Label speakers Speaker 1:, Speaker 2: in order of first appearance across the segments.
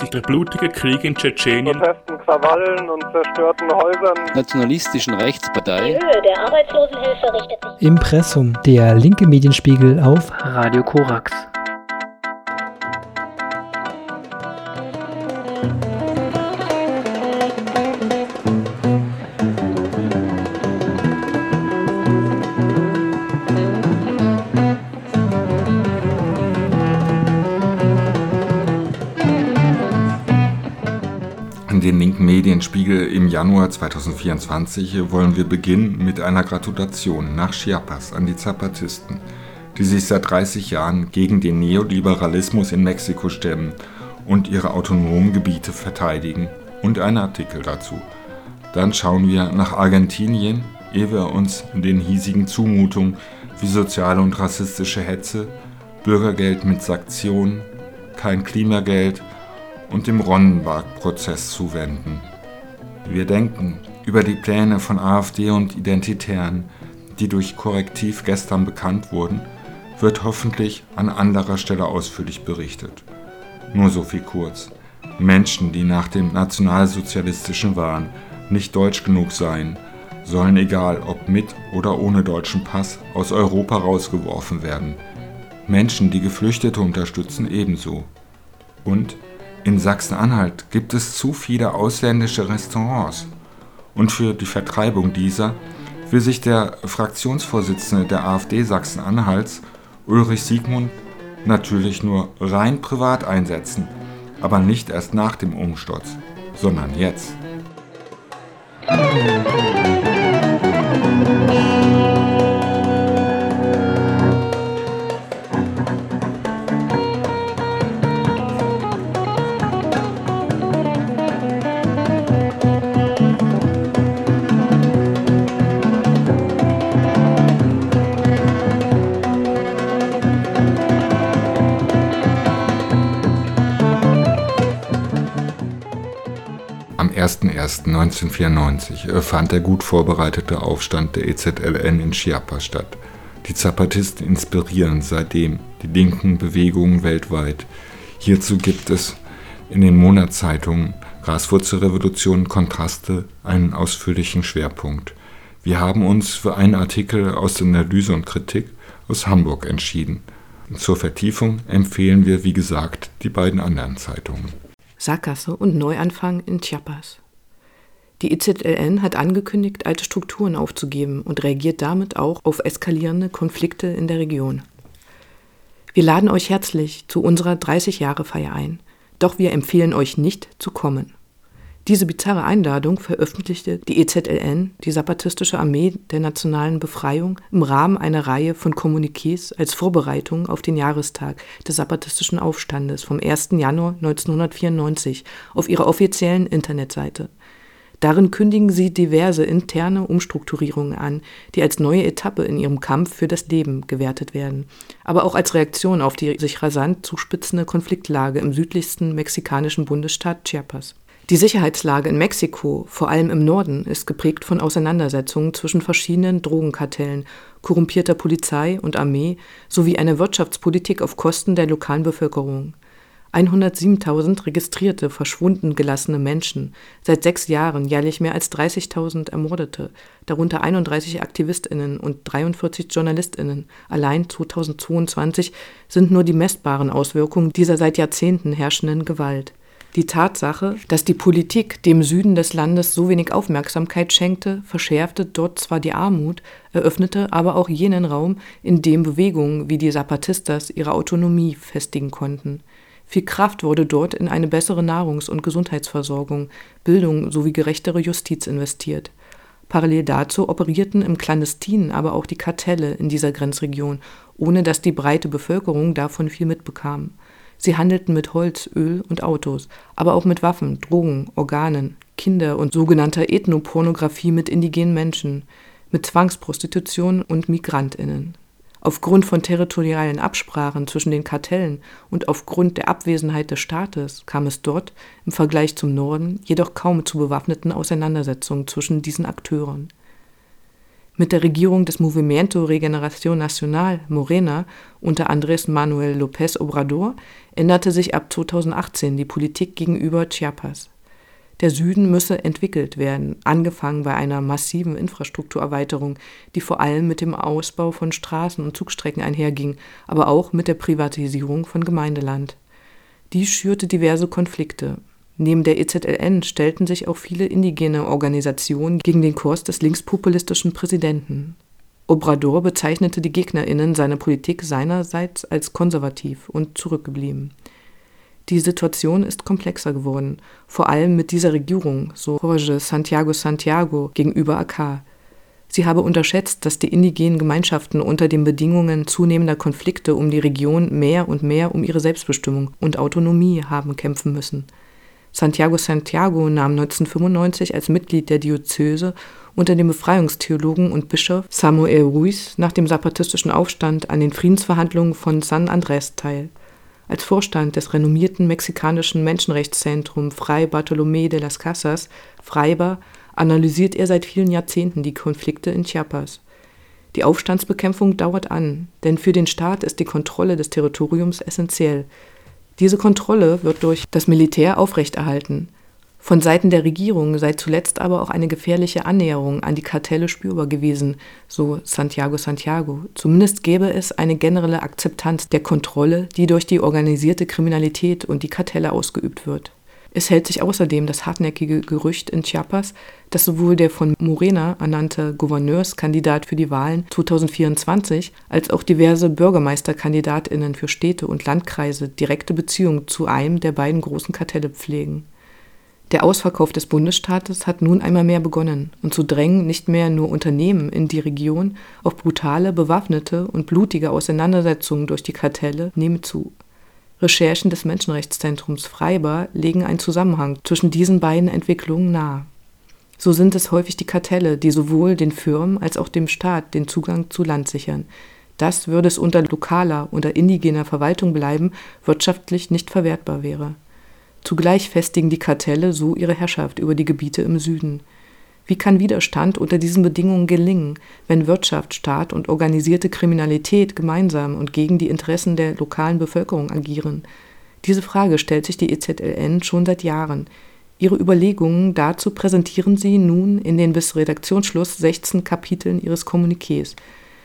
Speaker 1: sich der blutige Krieg in Tschetschenien,
Speaker 2: Protesten, Krawallen und zerstörten Häusern,
Speaker 3: nationalistischen Rechtspartei.
Speaker 4: Die Höhe der Arbeitslosenhilfe richtet sich
Speaker 5: Impressum, der linke Medienspiegel auf
Speaker 6: Radio Korax.
Speaker 7: Medienspiegel im Januar 2024 wollen wir beginnen mit einer Gratulation nach Chiapas an die Zapatisten, die sich seit 30 Jahren gegen den Neoliberalismus in Mexiko stemmen und ihre autonomen Gebiete verteidigen und einen Artikel dazu. Dann schauen wir nach Argentinien, ehe wir uns den hiesigen Zumutungen wie soziale und rassistische Hetze, Bürgergeld mit Sanktionen, kein Klimageld und dem Ronnenberg-Prozess zuwenden. Wir denken über die Pläne von AfD und Identitären, die durch Korrektiv gestern bekannt wurden, wird hoffentlich an anderer Stelle ausführlich berichtet. Nur so viel kurz. Menschen, die nach dem nationalsozialistischen Wahn nicht deutsch genug seien, sollen egal ob mit oder ohne deutschen Pass aus Europa rausgeworfen werden. Menschen, die Geflüchtete unterstützen, ebenso. Und in Sachsen-Anhalt gibt es zu viele ausländische Restaurants. Und für die Vertreibung dieser will sich der Fraktionsvorsitzende der AfD Sachsen-Anhalts, Ulrich Siegmund, natürlich nur rein privat einsetzen, aber nicht erst nach dem Umsturz, sondern jetzt. 01.01.1994 fand der gut vorbereitete Aufstand der EZLN in Chiapas statt. Die Zapatisten inspirieren seitdem die linken Bewegungen weltweit. Hierzu gibt es in den Monatszeitungen Graswurzelrevolution Kontraste einen ausführlichen Schwerpunkt. Wir haben uns für einen Artikel aus Analyse und Kritik aus Hamburg entschieden. Zur Vertiefung empfehlen wir, wie gesagt, die beiden anderen Zeitungen.
Speaker 8: Sackgasse und Neuanfang in Chiapas. Die EZLN hat angekündigt, alte Strukturen aufzugeben und reagiert damit auch auf eskalierende Konflikte in der Region. Wir laden euch herzlich zu unserer 30-Jahre-Feier ein, doch wir empfehlen euch nicht zu kommen. Diese bizarre Einladung veröffentlichte die EZLN, die Zapatistische Armee der nationalen Befreiung, im Rahmen einer Reihe von Kommuniqués als Vorbereitung auf den Jahrestag des Zapatistischen Aufstandes vom 1. Januar 1994 auf ihrer offiziellen Internetseite. Darin kündigen sie diverse interne Umstrukturierungen an, die als neue Etappe in ihrem Kampf für das Leben gewertet werden, aber auch als Reaktion auf die sich rasant zuspitzende Konfliktlage im südlichsten mexikanischen Bundesstaat Chiapas. Die Sicherheitslage in Mexiko, vor allem im Norden, ist geprägt von Auseinandersetzungen zwischen verschiedenen Drogenkartellen, korrumpierter Polizei und Armee sowie einer Wirtschaftspolitik auf Kosten der lokalen Bevölkerung. 107.000 registrierte, verschwunden gelassene Menschen, seit sechs Jahren jährlich mehr als 30.000 Ermordete, darunter 31 AktivistInnen und 43 JournalistInnen. Allein 2022 sind nur die messbaren Auswirkungen dieser seit Jahrzehnten herrschenden Gewalt. Die Tatsache, dass die Politik dem Süden des Landes so wenig Aufmerksamkeit schenkte, verschärfte dort zwar die Armut, eröffnete aber auch jenen Raum, in dem Bewegungen wie die Zapatistas ihre Autonomie festigen konnten. Viel Kraft wurde dort in eine bessere Nahrungs- und Gesundheitsversorgung, Bildung sowie gerechtere Justiz investiert. Parallel dazu operierten im Clandestinen aber auch die Kartelle in dieser Grenzregion, ohne dass die breite Bevölkerung davon viel mitbekam. Sie handelten mit Holz, Öl und Autos, aber auch mit Waffen, Drogen, Organen, Kinder- und sogenannter Ethnopornografie mit indigenen Menschen, mit Zwangsprostitution und Migrantinnen. Aufgrund von territorialen Absprachen zwischen den Kartellen und aufgrund der Abwesenheit des Staates kam es dort im Vergleich zum Norden jedoch kaum zu bewaffneten Auseinandersetzungen zwischen diesen Akteuren. Mit der Regierung des Movimiento Regeneración Nacional Morena unter Andrés Manuel López Obrador änderte sich ab 2018 die Politik gegenüber Chiapas. Der Süden müsse entwickelt werden, angefangen bei einer massiven Infrastrukturerweiterung, die vor allem mit dem Ausbau von Straßen und Zugstrecken einherging, aber auch mit der Privatisierung von Gemeindeland. Dies schürte diverse Konflikte. Neben der EZLN stellten sich auch viele indigene Organisationen gegen den Kurs des linkspopulistischen Präsidenten. Obrador bezeichnete die GegnerInnen seiner Politik seinerseits als konservativ und zurückgeblieben. Die Situation ist komplexer geworden, vor allem mit dieser Regierung, so Jorge Santiago Santiago gegenüber AK. Sie habe unterschätzt, dass die indigenen Gemeinschaften unter den Bedingungen zunehmender Konflikte um die Region mehr und mehr um ihre Selbstbestimmung und Autonomie haben kämpfen müssen. Santiago Santiago nahm 1995 als Mitglied der Diözese unter dem Befreiungstheologen und Bischof Samuel Ruiz nach dem zapatistischen Aufstand an den Friedensverhandlungen von San Andrés teil. Als Vorstand des renommierten mexikanischen Menschenrechtszentrums Fray Bartolomé de las Casas, Freibar, analysiert er seit vielen Jahrzehnten die Konflikte in Chiapas. Die Aufstandsbekämpfung dauert an, denn für den Staat ist die Kontrolle des Territoriums essentiell. Diese Kontrolle wird durch das Militär aufrechterhalten. Von Seiten der Regierung sei zuletzt aber auch eine gefährliche Annäherung an die Kartelle spürbar gewesen, so Santiago Santiago. Zumindest gäbe es eine generelle Akzeptanz der Kontrolle, die durch die organisierte Kriminalität und die Kartelle ausgeübt wird. Es hält sich außerdem das hartnäckige Gerücht in Chiapas, dass sowohl der von Morena ernannte Gouverneurskandidat für die Wahlen 2024 als auch diverse Bürgermeisterkandidatinnen für Städte und Landkreise direkte Beziehungen zu einem der beiden großen Kartelle pflegen. Der Ausverkauf des Bundesstaates hat nun einmal mehr begonnen und zu drängen nicht mehr nur Unternehmen in die Region auf brutale, bewaffnete und blutige Auseinandersetzungen durch die Kartelle nehme zu. Recherchen des Menschenrechtszentrums Freibar legen einen Zusammenhang zwischen diesen beiden Entwicklungen nahe. So sind es häufig die Kartelle, die sowohl den Firmen als auch dem Staat den Zugang zu Land sichern. Das würde es unter lokaler oder indigener Verwaltung bleiben, wirtschaftlich nicht verwertbar wäre. Zugleich festigen die Kartelle so ihre Herrschaft über die Gebiete im Süden. Wie kann Widerstand unter diesen Bedingungen gelingen, wenn Wirtschaft, Staat und organisierte Kriminalität gemeinsam und gegen die Interessen der lokalen Bevölkerung agieren? Diese Frage stellt sich die EZLN schon seit Jahren. Ihre Überlegungen dazu präsentieren sie nun in den bis Redaktionsschluss 16 Kapiteln ihres Kommuniqués.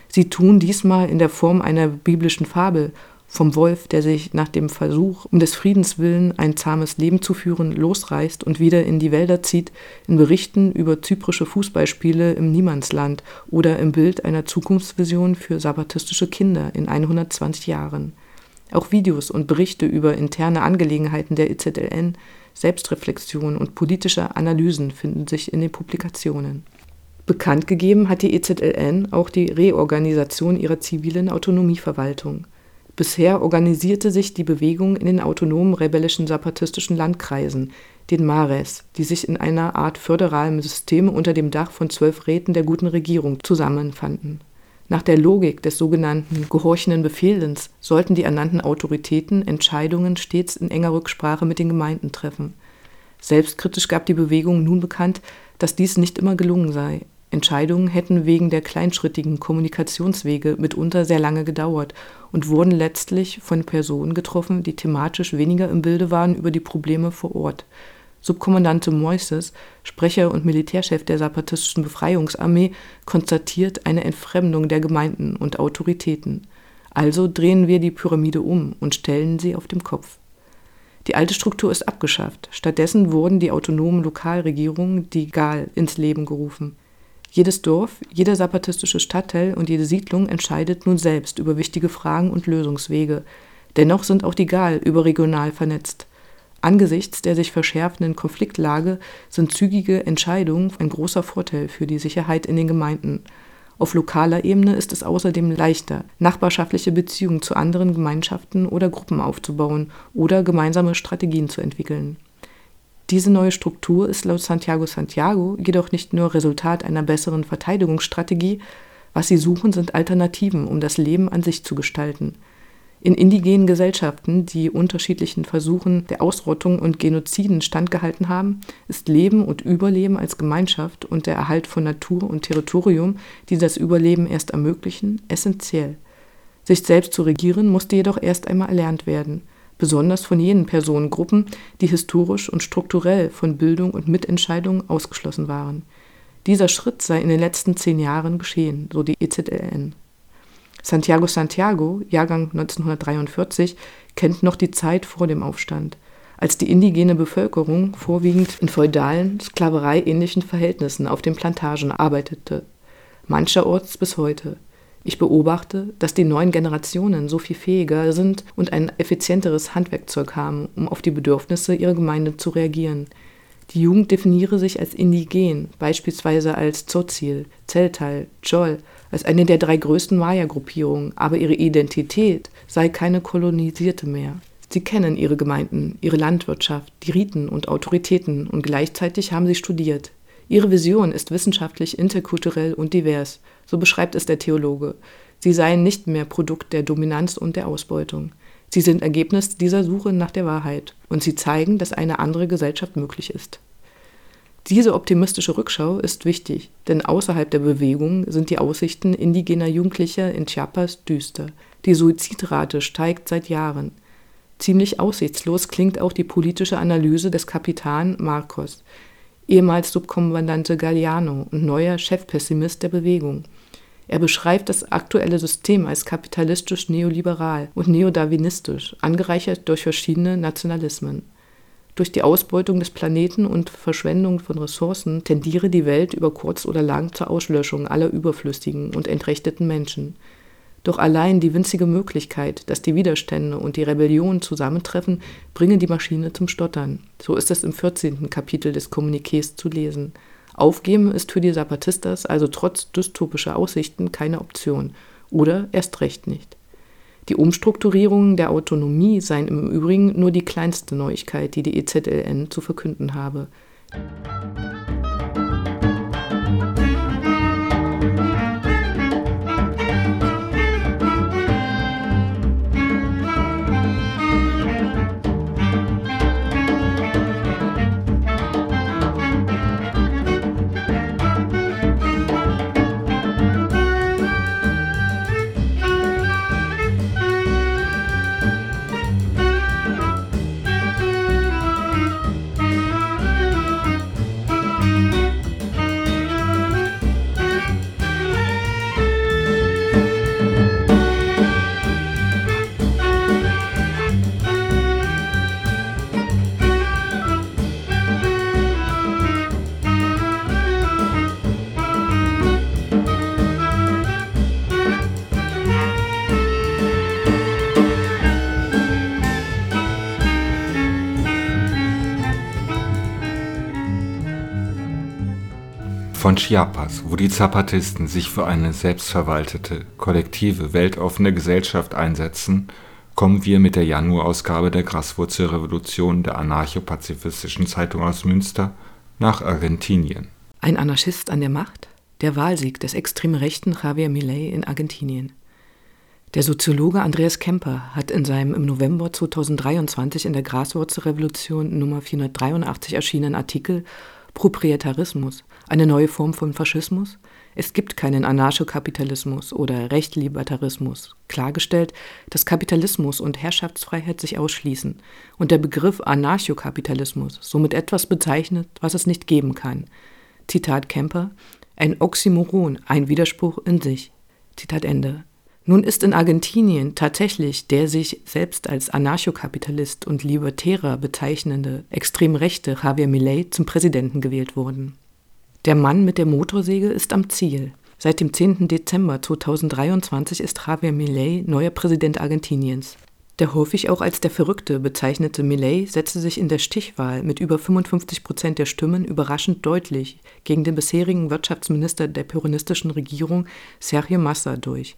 Speaker 8: Sie tun diesmal in der Form einer biblischen Fabel vom Wolf, der sich nach dem Versuch, um des Friedens willen ein zahmes Leben zu führen, losreißt und wieder in die Wälder zieht, in Berichten über zyprische Fußballspiele im Niemandsland oder im Bild einer Zukunftsvision für sabbatistische Kinder in 120 Jahren. Auch Videos und Berichte über interne Angelegenheiten der EZLN, Selbstreflexion und politische Analysen finden sich in den Publikationen. Bekannt gegeben hat die EZLN auch die Reorganisation ihrer zivilen Autonomieverwaltung. Bisher organisierte sich die Bewegung in den autonomen rebellischen zapatistischen Landkreisen, den Mares, die sich in einer Art föderalem System unter dem Dach von zwölf Räten der guten Regierung zusammenfanden. Nach der Logik des sogenannten gehorchenden Befehlens sollten die ernannten Autoritäten Entscheidungen stets in enger Rücksprache mit den Gemeinden treffen. Selbstkritisch gab die Bewegung nun bekannt, dass dies nicht immer gelungen sei. Entscheidungen hätten wegen der kleinschrittigen Kommunikationswege mitunter sehr lange gedauert und wurden letztlich von Personen getroffen, die thematisch weniger im Bilde waren über die Probleme vor Ort. Subkommandante Moises, Sprecher und Militärchef der Zapatistischen Befreiungsarmee, konstatiert eine Entfremdung der Gemeinden und Autoritäten. Also drehen wir die Pyramide um und stellen sie auf den Kopf. Die alte Struktur ist abgeschafft. Stattdessen wurden die autonomen Lokalregierungen, die GAL, ins Leben gerufen. Jedes Dorf, jeder zapatistische Stadtteil und jede Siedlung entscheidet nun selbst über wichtige Fragen und Lösungswege. Dennoch sind auch die GAL überregional vernetzt. Angesichts der sich verschärfenden Konfliktlage sind zügige Entscheidungen ein großer Vorteil für die Sicherheit in den Gemeinden. Auf lokaler Ebene ist es außerdem leichter, nachbarschaftliche Beziehungen zu anderen Gemeinschaften oder Gruppen aufzubauen oder gemeinsame Strategien zu entwickeln. Diese neue Struktur ist laut Santiago Santiago jedoch nicht nur Resultat einer besseren Verteidigungsstrategie, was sie suchen, sind Alternativen, um das Leben an sich zu gestalten. In indigenen Gesellschaften, die unterschiedlichen Versuchen der Ausrottung und Genoziden standgehalten haben, ist Leben und Überleben als Gemeinschaft und der Erhalt von Natur und Territorium, die das Überleben erst ermöglichen, essentiell. Sich selbst zu regieren musste jedoch erst einmal erlernt werden, besonders von jenen Personengruppen, die historisch und strukturell von Bildung und Mitentscheidung ausgeschlossen waren. Dieser Schritt sei in den letzten zehn Jahren geschehen, so die EZLN. Santiago Santiago, Jahrgang 1943, kennt noch die Zeit vor dem Aufstand, als die indigene Bevölkerung vorwiegend in feudalen, sklavereiähnlichen Verhältnissen auf den Plantagen arbeitete, mancherorts bis heute. Ich beobachte, dass die neuen Generationen so viel fähiger sind und ein effizienteres Handwerkzeug haben, um auf die Bedürfnisse ihrer Gemeinde zu reagieren. Die Jugend definiere sich als indigen, beispielsweise als Tzotzil, Zeltal, Chol als eine der drei größten Maya-Gruppierungen, aber ihre Identität sei keine kolonisierte mehr. Sie kennen ihre Gemeinden, ihre Landwirtschaft, die Riten und Autoritäten und gleichzeitig haben sie studiert. Ihre Vision ist wissenschaftlich, interkulturell und divers, so beschreibt es der Theologe. Sie seien nicht mehr Produkt der Dominanz und der Ausbeutung. Sie sind Ergebnis dieser Suche nach der Wahrheit und sie zeigen, dass eine andere Gesellschaft möglich ist. Diese optimistische Rückschau ist wichtig, denn außerhalb der Bewegung sind die Aussichten indigener Jugendlicher in Chiapas düster. Die Suizidrate steigt seit Jahren. Ziemlich aussichtslos klingt auch die politische Analyse des Kapitan Marcos, ehemals Subkommandante Galliano und neuer Chefpessimist der Bewegung. Er beschreibt das aktuelle System als kapitalistisch-neoliberal und neodarwinistisch, angereichert durch verschiedene Nationalismen. Durch die Ausbeutung des Planeten und Verschwendung von Ressourcen tendiere die Welt über kurz oder lang zur Auslöschung aller überflüssigen und entrechteten Menschen. Doch allein die winzige Möglichkeit, dass die Widerstände und die Rebellion zusammentreffen, bringe die Maschine zum Stottern. So ist es im 14. Kapitel des Kommuniqués zu lesen. Aufgeben ist für die Zapatistas also trotz dystopischer Aussichten keine Option. Oder erst recht nicht. Die Umstrukturierungen der Autonomie seien im Übrigen nur die kleinste Neuigkeit, die die EZLN zu verkünden habe.
Speaker 7: Von Chiapas, wo die Zapatisten sich für eine selbstverwaltete, kollektive, weltoffene Gesellschaft einsetzen, kommen wir mit der Januarausgabe der Graswurzelrevolution der anarcho-pazifistischen Zeitung aus Münster nach Argentinien.
Speaker 8: Ein Anarchist an der Macht? Der Wahlsieg des extrem rechten Javier Milei in Argentinien. Der Soziologe Andreas Kemper hat in seinem im November 2023 in der Graswurzelrevolution Nummer 483 erschienenen Artikel Proprietarismus eine neue Form von Faschismus? Es gibt keinen Anarchokapitalismus oder Rechtlibertarismus. Klargestellt, dass Kapitalismus und Herrschaftsfreiheit sich ausschließen und der Begriff Anarchokapitalismus somit etwas bezeichnet, was es nicht geben kann. Zitat Kemper, ein Oxymoron, ein Widerspruch in sich. Zitat Ende. Nun ist in Argentinien tatsächlich der sich selbst als Anarchokapitalist und Libertärer bezeichnende extrem rechte Javier Milei zum Präsidenten gewählt worden. Der Mann mit der Motorsäge ist am Ziel. Seit dem 10. Dezember 2023 ist Javier Milei neuer Präsident Argentiniens. Der häufig auch als der Verrückte bezeichnete Milei setzte sich in der Stichwahl mit über 55 Prozent der Stimmen überraschend deutlich gegen den bisherigen Wirtschaftsminister der peronistischen Regierung Sergio Massa durch.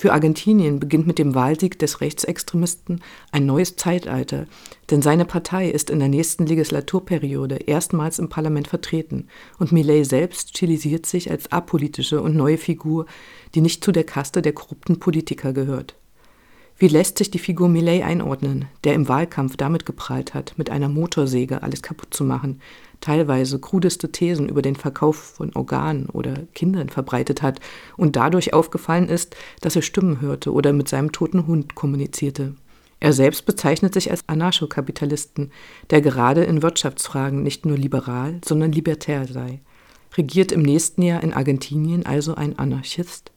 Speaker 8: Für Argentinien beginnt mit dem Wahlsieg des Rechtsextremisten ein neues Zeitalter, denn seine Partei ist in der nächsten Legislaturperiode erstmals im Parlament vertreten und Millet selbst stilisiert sich als apolitische und neue Figur, die nicht zu der Kaste der korrupten Politiker gehört. Wie lässt sich die Figur Millet einordnen, der im Wahlkampf damit geprahlt hat, mit einer Motorsäge alles kaputt zu machen, teilweise krudeste Thesen über den Verkauf von Organen oder Kindern verbreitet hat und dadurch aufgefallen ist, dass er Stimmen hörte oder mit seinem toten Hund kommunizierte. Er selbst bezeichnet sich als Anarchokapitalisten, der gerade in Wirtschaftsfragen nicht nur liberal, sondern libertär sei. Regiert im nächsten Jahr in Argentinien also ein Anarchist?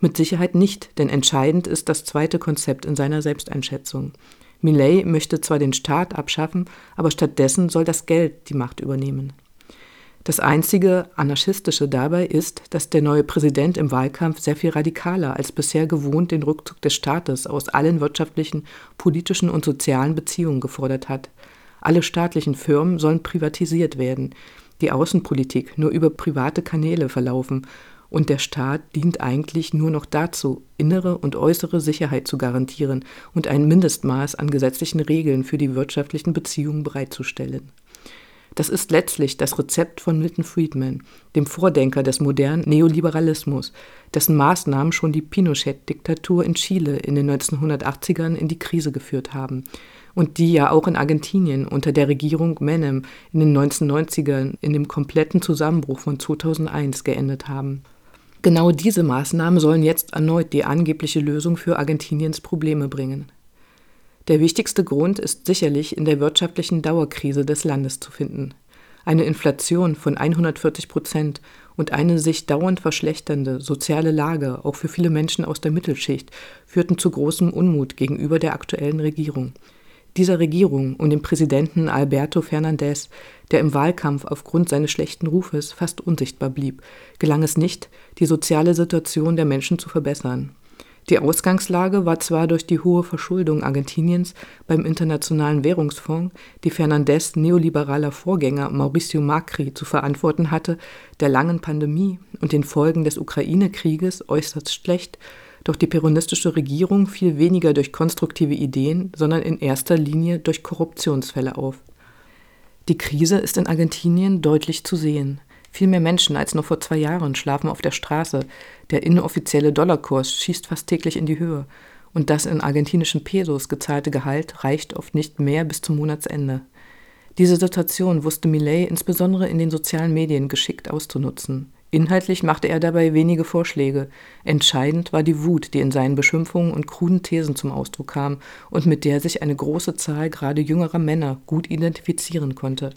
Speaker 8: Mit Sicherheit nicht, denn entscheidend ist das zweite Konzept in seiner Selbsteinschätzung. Millet möchte zwar den Staat abschaffen, aber stattdessen soll das Geld die Macht übernehmen. Das einzige Anarchistische dabei ist, dass der neue Präsident im Wahlkampf sehr viel radikaler als bisher gewohnt den Rückzug des Staates aus allen wirtschaftlichen, politischen und sozialen Beziehungen gefordert hat. Alle staatlichen Firmen sollen privatisiert werden, die Außenpolitik nur über private Kanäle verlaufen und der Staat dient eigentlich nur noch dazu, innere und äußere Sicherheit zu garantieren und ein Mindestmaß an gesetzlichen Regeln für die wirtschaftlichen Beziehungen bereitzustellen. Das ist letztlich das Rezept von Milton Friedman, dem Vordenker des modernen Neoliberalismus, dessen Maßnahmen schon die Pinochet-Diktatur in Chile in den 1980ern in die Krise geführt haben und die ja auch in Argentinien unter der Regierung Menem in den 1990ern in dem kompletten Zusammenbruch von 2001 geendet haben. Genau diese Maßnahmen sollen jetzt erneut die angebliche Lösung für Argentiniens Probleme bringen. Der wichtigste Grund ist sicherlich in der wirtschaftlichen Dauerkrise des Landes zu finden. Eine Inflation von 140 Prozent und eine sich dauernd verschlechternde soziale Lage, auch für viele Menschen aus der Mittelschicht, führten zu großem Unmut gegenüber der aktuellen Regierung. Dieser Regierung und dem Präsidenten Alberto Fernandez, der im Wahlkampf aufgrund seines schlechten Rufes fast unsichtbar blieb, gelang es nicht, die soziale Situation der Menschen zu verbessern. Die Ausgangslage war zwar durch die hohe Verschuldung Argentiniens beim Internationalen Währungsfonds, die Fernandez neoliberaler Vorgänger Mauricio Macri zu verantworten hatte, der langen Pandemie und den Folgen des Ukraine-Krieges äußerst schlecht, doch die peronistische Regierung fiel weniger durch konstruktive Ideen, sondern in erster Linie durch Korruptionsfälle auf. Die Krise ist in Argentinien deutlich zu sehen. Viel mehr Menschen als noch vor zwei Jahren schlafen auf der Straße. Der inoffizielle Dollarkurs schießt fast täglich in die Höhe. Und das in argentinischen Pesos gezahlte Gehalt reicht oft nicht mehr bis zum Monatsende. Diese Situation wusste Millet insbesondere in den sozialen Medien geschickt auszunutzen. Inhaltlich machte er dabei wenige Vorschläge. Entscheidend war die Wut, die in seinen Beschimpfungen und kruden Thesen zum Ausdruck kam und mit der sich eine große Zahl gerade jüngerer Männer gut identifizieren konnte.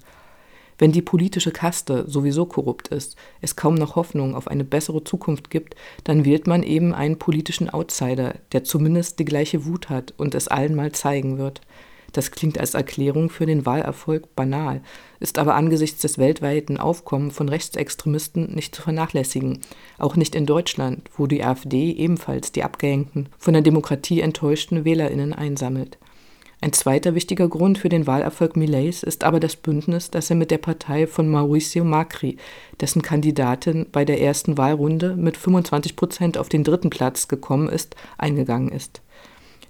Speaker 8: Wenn die politische Kaste sowieso korrupt ist, es kaum noch Hoffnung auf eine bessere Zukunft gibt, dann wählt man eben einen politischen Outsider, der zumindest die gleiche Wut hat und es allen mal zeigen wird. Das klingt als Erklärung für den Wahlerfolg banal, ist aber angesichts des weltweiten Aufkommens von Rechtsextremisten nicht zu vernachlässigen, auch nicht in Deutschland, wo die AfD ebenfalls die abgehängten, von der Demokratie enttäuschten Wählerinnen einsammelt. Ein zweiter wichtiger Grund für den Wahlerfolg Millets ist aber das Bündnis, das er mit der Partei von Mauricio Macri, dessen Kandidatin bei der ersten Wahlrunde mit 25 Prozent auf den dritten Platz gekommen ist, eingegangen ist.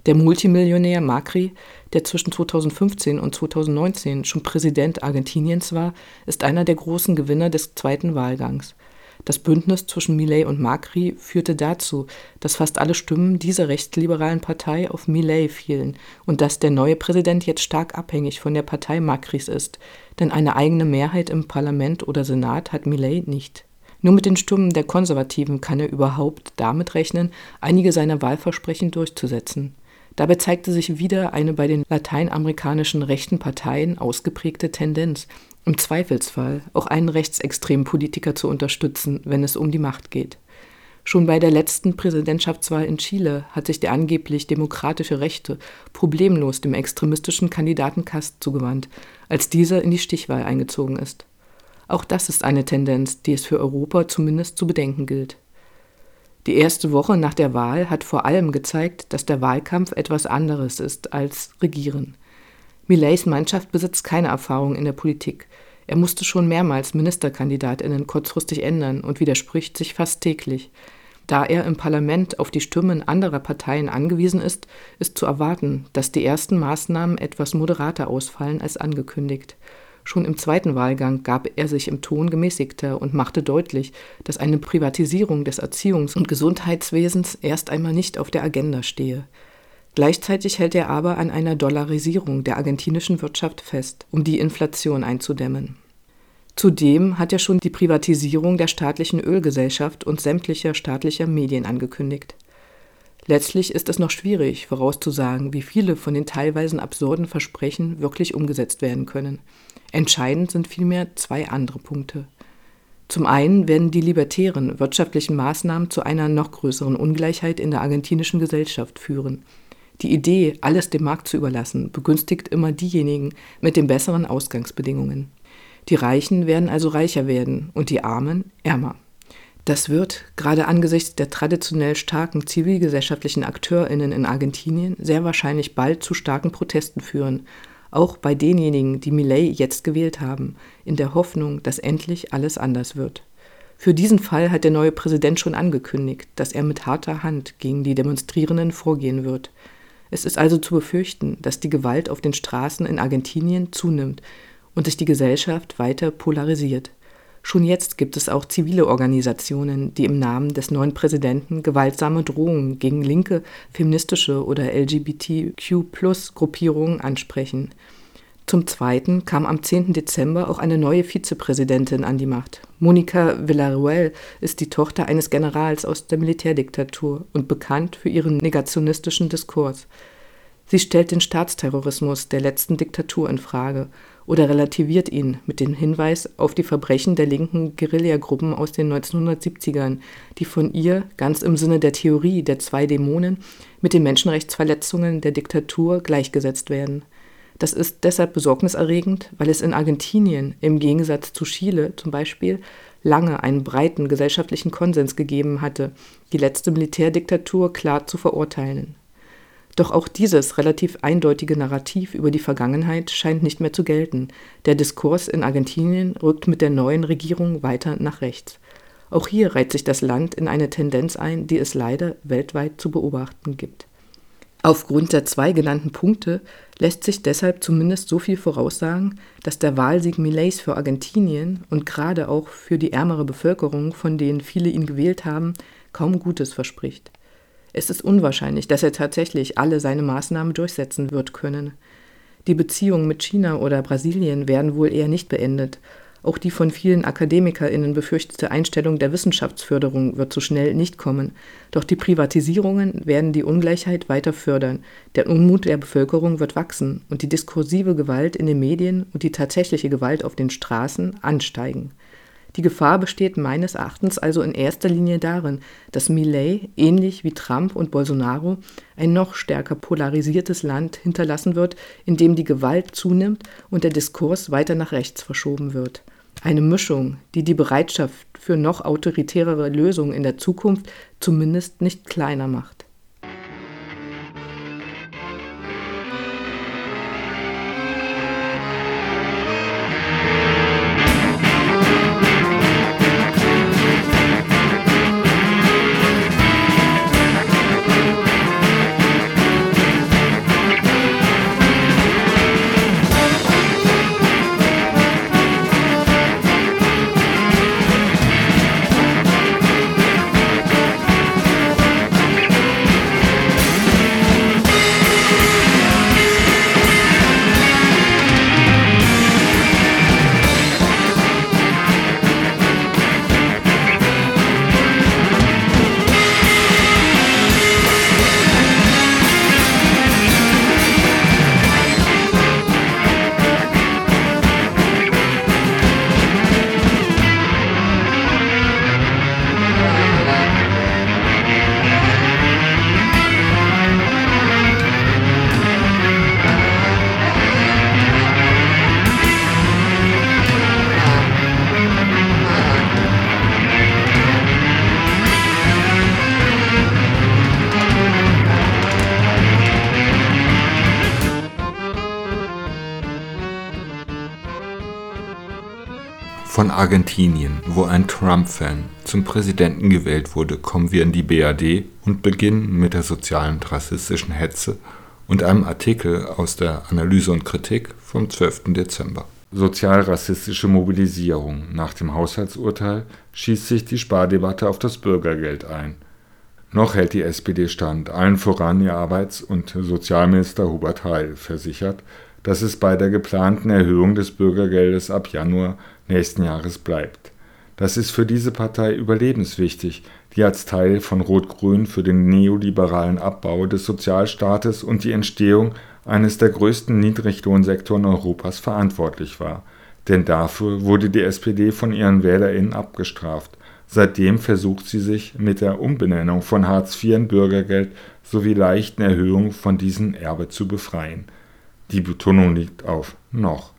Speaker 8: Der Multimillionär Macri, der zwischen 2015 und 2019 schon Präsident Argentiniens war, ist einer der großen Gewinner des zweiten Wahlgangs. Das Bündnis zwischen Millet und Macri führte dazu, dass fast alle Stimmen dieser rechtsliberalen Partei auf Millet fielen und dass der neue Präsident jetzt stark abhängig von der Partei Macris ist, denn eine eigene Mehrheit im Parlament oder Senat hat Millet nicht. Nur mit den Stimmen der Konservativen kann er überhaupt damit rechnen, einige seiner Wahlversprechen durchzusetzen. Dabei zeigte sich wieder eine bei den lateinamerikanischen rechten Parteien ausgeprägte Tendenz, im Zweifelsfall auch einen rechtsextremen Politiker zu unterstützen, wenn es um die Macht geht. Schon bei der letzten Präsidentschaftswahl in Chile hat sich der angeblich demokratische Rechte problemlos dem extremistischen Kandidaten Kast zugewandt, als dieser in die Stichwahl eingezogen ist. Auch das ist eine Tendenz, die es für Europa zumindest zu bedenken gilt. Die erste Woche nach der Wahl hat vor allem gezeigt, dass der Wahlkampf etwas anderes ist als Regieren. Millets Mannschaft besitzt keine Erfahrung in der Politik. Er musste schon mehrmals Ministerkandidatinnen kurzfristig ändern und widerspricht sich fast täglich. Da er im Parlament auf die Stimmen anderer Parteien angewiesen ist, ist zu erwarten, dass die ersten Maßnahmen etwas moderater ausfallen als angekündigt. Schon im zweiten Wahlgang gab er sich im Ton gemäßigter und machte deutlich, dass eine Privatisierung des Erziehungs- und Gesundheitswesens erst einmal nicht auf der Agenda stehe. Gleichzeitig hält er aber an einer Dollarisierung der argentinischen Wirtschaft fest, um die Inflation einzudämmen. Zudem hat er schon die Privatisierung der staatlichen Ölgesellschaft und sämtlicher staatlicher Medien angekündigt. Letztlich ist es noch schwierig vorauszusagen, wie viele von den teilweise absurden Versprechen wirklich umgesetzt werden können. Entscheidend sind vielmehr zwei andere Punkte. Zum einen werden die libertären wirtschaftlichen Maßnahmen zu einer noch größeren Ungleichheit in der argentinischen Gesellschaft führen. Die Idee, alles dem Markt zu überlassen, begünstigt immer diejenigen mit den besseren Ausgangsbedingungen. Die Reichen werden also reicher werden und die Armen ärmer. Das wird, gerade angesichts der traditionell starken zivilgesellschaftlichen AkteurInnen in Argentinien, sehr wahrscheinlich bald zu starken Protesten führen, auch bei denjenigen, die Millet jetzt gewählt haben, in der Hoffnung, dass endlich alles anders wird. Für diesen Fall hat der neue Präsident schon angekündigt, dass er mit harter Hand gegen die Demonstrierenden vorgehen wird. Es ist also zu befürchten, dass die Gewalt auf den Straßen in Argentinien zunimmt und sich die Gesellschaft weiter polarisiert. Schon jetzt gibt es auch zivile Organisationen, die im Namen des neuen Präsidenten gewaltsame Drohungen gegen linke, feministische oder LGBTQ-Plus-Gruppierungen ansprechen. Zum Zweiten kam am 10. Dezember auch eine neue Vizepräsidentin an die Macht. Monica Villarruel ist die Tochter eines Generals aus der Militärdiktatur und bekannt für ihren negationistischen Diskurs. Sie stellt den Staatsterrorismus der letzten Diktatur in Frage oder relativiert ihn mit dem Hinweis auf die Verbrechen der linken Guerillagruppen aus den 1970ern, die von ihr, ganz im Sinne der Theorie der zwei Dämonen, mit den Menschenrechtsverletzungen der Diktatur gleichgesetzt werden. Das ist deshalb besorgniserregend, weil es in Argentinien im Gegensatz zu Chile zum Beispiel lange einen breiten gesellschaftlichen Konsens gegeben hatte, die letzte Militärdiktatur klar zu verurteilen. Doch auch dieses relativ eindeutige Narrativ über die Vergangenheit scheint nicht mehr zu gelten. Der Diskurs in Argentinien rückt mit der neuen Regierung weiter nach rechts. Auch hier reiht sich das Land in eine Tendenz ein, die es leider weltweit zu beobachten gibt. Aufgrund der zwei genannten Punkte lässt sich deshalb zumindest so viel voraussagen, dass der Wahlsieg Millets für Argentinien und gerade auch für die ärmere Bevölkerung, von denen viele ihn gewählt haben, kaum Gutes verspricht. Es ist unwahrscheinlich, dass er tatsächlich alle seine Maßnahmen durchsetzen wird können. Die Beziehungen mit China oder Brasilien werden wohl eher nicht beendet. Auch die von vielen AkademikerInnen befürchtete Einstellung der Wissenschaftsförderung wird so schnell nicht kommen. Doch die Privatisierungen werden die Ungleichheit weiter fördern. Der Unmut der Bevölkerung wird wachsen und die diskursive Gewalt in den Medien und die tatsächliche Gewalt auf den Straßen ansteigen. Die Gefahr besteht meines Erachtens also in erster Linie darin, dass Millet, ähnlich wie Trump und Bolsonaro, ein noch stärker polarisiertes Land hinterlassen wird, in dem die Gewalt zunimmt und der Diskurs weiter nach rechts verschoben wird. Eine Mischung, die die Bereitschaft für noch autoritärere Lösungen in der Zukunft zumindest nicht kleiner macht.
Speaker 7: Argentinien, wo ein Trump-Fan zum Präsidenten gewählt wurde, kommen wir in die BRD und beginnen mit der sozialen und rassistischen Hetze und einem Artikel aus der Analyse und Kritik vom 12. Dezember. Sozialrassistische Mobilisierung. Nach dem Haushaltsurteil schießt sich die Spardebatte auf das Bürgergeld ein. Noch hält die SPD stand, allen voran ihr Arbeits- und Sozialminister Hubert Heil versichert, dass es bei der geplanten Erhöhung des Bürgergeldes ab Januar nächsten Jahres bleibt. Das ist für diese Partei überlebenswichtig, die als Teil von Rot-Grün für den neoliberalen Abbau des Sozialstaates und die Entstehung eines der größten Niedriglohnsektoren Europas verantwortlich war. Denn dafür wurde die SPD von ihren WählerInnen abgestraft. Seitdem versucht sie sich mit der Umbenennung von Hartz IV in Bürgergeld sowie leichten Erhöhungen von diesem Erbe zu befreien. Die Betonung liegt auf noch.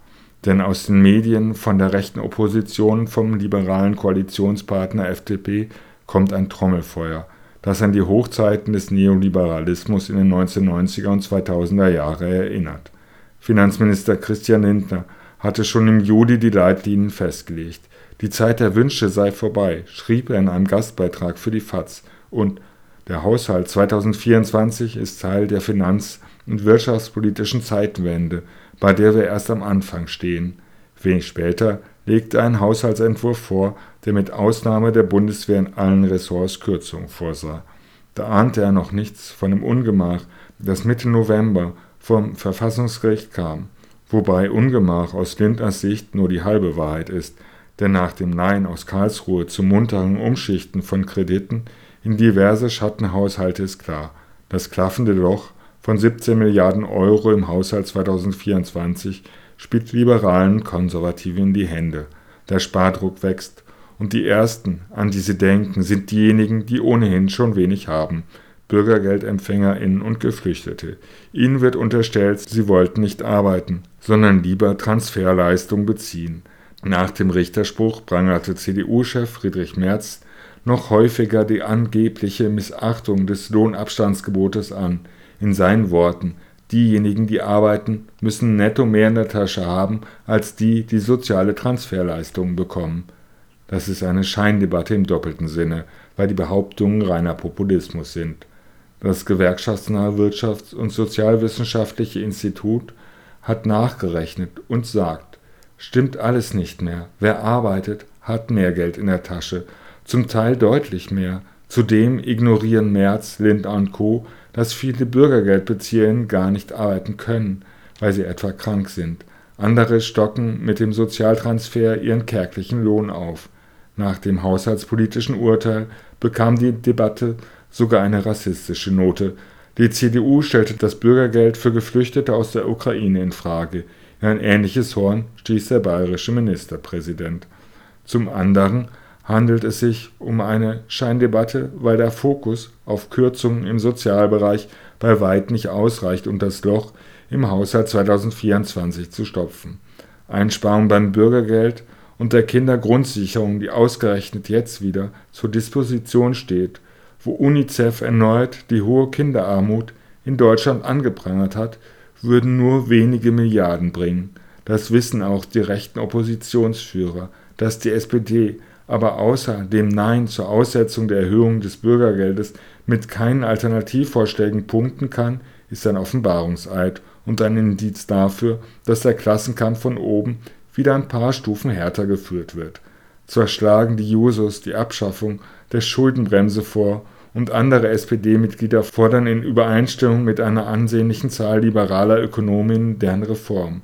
Speaker 7: Denn aus den Medien, von der rechten Opposition, vom liberalen Koalitionspartner FDP kommt ein Trommelfeuer, das an die Hochzeiten des Neoliberalismus in den 1990er und 2000er Jahre erinnert. Finanzminister Christian Lindner hatte schon im Juli die Leitlinien festgelegt. Die Zeit der Wünsche sei vorbei, schrieb er in einem Gastbeitrag für die FAZ. Und der Haushalt 2024 ist Teil der finanz- und wirtschaftspolitischen Zeitenwende, bei der wir erst am Anfang stehen. Wenig später legte ein Haushaltsentwurf vor, der mit Ausnahme der Bundeswehr in allen Ressorts Kürzungen vorsah. Da ahnte er noch nichts von dem Ungemach, das Mitte November vom Verfassungsgericht kam, wobei Ungemach aus Lindners Sicht nur die halbe Wahrheit ist, denn nach dem Nein aus Karlsruhe zum munteren Umschichten von Krediten in diverse Schattenhaushalte ist klar, das klaffende Loch von 17 Milliarden Euro im Haushalt 2024 spielt Liberalen Konservativen in die Hände. Der Spardruck wächst und die Ersten, an die sie denken, sind diejenigen, die ohnehin schon wenig haben. BürgergeldempfängerInnen und Geflüchtete. Ihnen wird unterstellt, sie wollten nicht arbeiten, sondern lieber Transferleistung beziehen. Nach dem Richterspruch prangerte CDU-Chef Friedrich Merz noch häufiger die angebliche Missachtung des Lohnabstandsgebotes an. In seinen Worten, diejenigen, die arbeiten, müssen netto mehr in der Tasche haben als die, die soziale Transferleistungen bekommen. Das ist eine Scheindebatte im doppelten Sinne, weil die Behauptungen reiner Populismus sind. Das gewerkschaftsnahe Wirtschafts- und Sozialwissenschaftliche Institut hat nachgerechnet und sagt, stimmt alles nicht mehr. Wer arbeitet, hat mehr Geld in der Tasche, zum Teil deutlich mehr. Zudem ignorieren Merz, Lindner und Co., dass viele Bürgergeldbezieherinnen gar nicht arbeiten können, weil sie etwa krank sind. Andere stocken mit dem Sozialtransfer ihren kärglichen Lohn auf. Nach dem haushaltspolitischen Urteil bekam die Debatte sogar eine rassistische Note. Die CDU stellte das Bürgergeld für Geflüchtete aus der Ukraine in Frage. In ein ähnliches Horn stieß der bayerische Ministerpräsident. Zum anderen handelt es sich um eine Scheindebatte, weil der Fokus auf Kürzungen im Sozialbereich bei weit nicht ausreicht, um das Loch im Haushalt 2024 zu stopfen. Einsparungen beim Bürgergeld und der Kindergrundsicherung, die ausgerechnet jetzt wieder zur Disposition steht, wo UNICEF erneut die hohe Kinderarmut in Deutschland angeprangert hat, würden nur wenige Milliarden bringen. Das wissen auch die rechten Oppositionsführer, dass die SPD aber außer dem Nein zur Aussetzung der Erhöhung des Bürgergeldes mit keinen Alternativvorschlägen punkten kann, ist ein Offenbarungseid und ein Indiz dafür, dass der Klassenkampf von oben wieder ein paar Stufen härter geführt wird. Zwar schlagen die Jusos die Abschaffung der Schuldenbremse vor und andere SPD-Mitglieder fordern in Übereinstimmung mit einer ansehnlichen Zahl liberaler Ökonominnen deren Reform.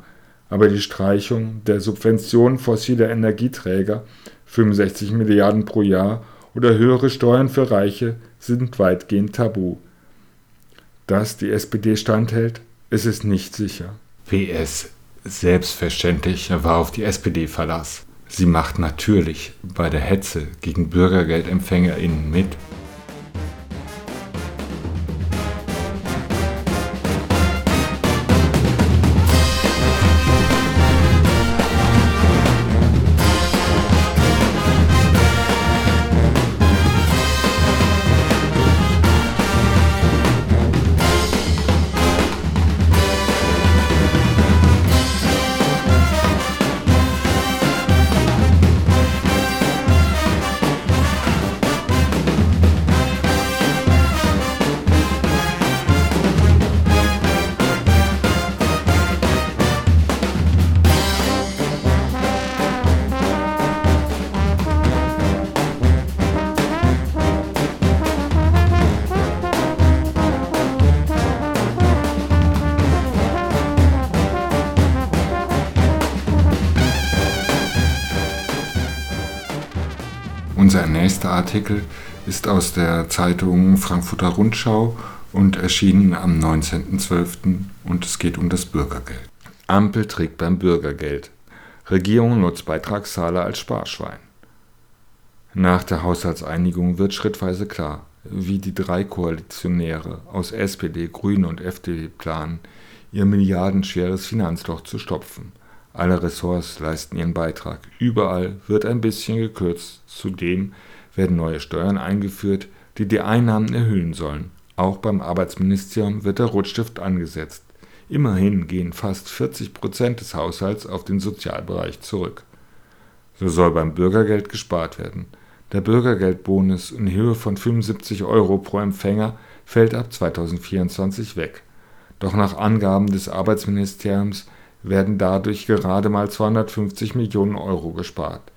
Speaker 7: Aber die Streichung der Subventionen fossiler Energieträger 65 Milliarden pro Jahr oder höhere Steuern für Reiche sind weitgehend tabu. Dass die SPD standhält, ist es nicht sicher. PS Selbstverständlich war auf die SPD Verlass. Sie macht natürlich bei der Hetze gegen BürgergeldempfängerInnen mit Nächster Artikel ist aus der Zeitung Frankfurter Rundschau und erschienen am 19.12. und es geht um das Bürgergeld. Ampel trägt beim Bürgergeld. Regierung nutzt Beitragszahler als Sparschwein. Nach der Haushaltseinigung wird schrittweise klar, wie die drei Koalitionäre aus SPD, Grünen und FDP planen, ihr milliardenschweres Finanzloch zu stopfen. Alle Ressorts leisten ihren Beitrag. Überall wird ein bisschen gekürzt. Zudem werden neue Steuern eingeführt, die die Einnahmen erhöhen sollen. Auch beim Arbeitsministerium wird der Rotstift angesetzt. Immerhin gehen fast 40 Prozent des Haushalts auf den Sozialbereich zurück. So soll beim Bürgergeld gespart werden. Der Bürgergeldbonus in Höhe von 75 Euro pro Empfänger fällt ab 2024 weg. Doch nach Angaben des Arbeitsministeriums werden dadurch gerade mal 250 Millionen Euro gespart.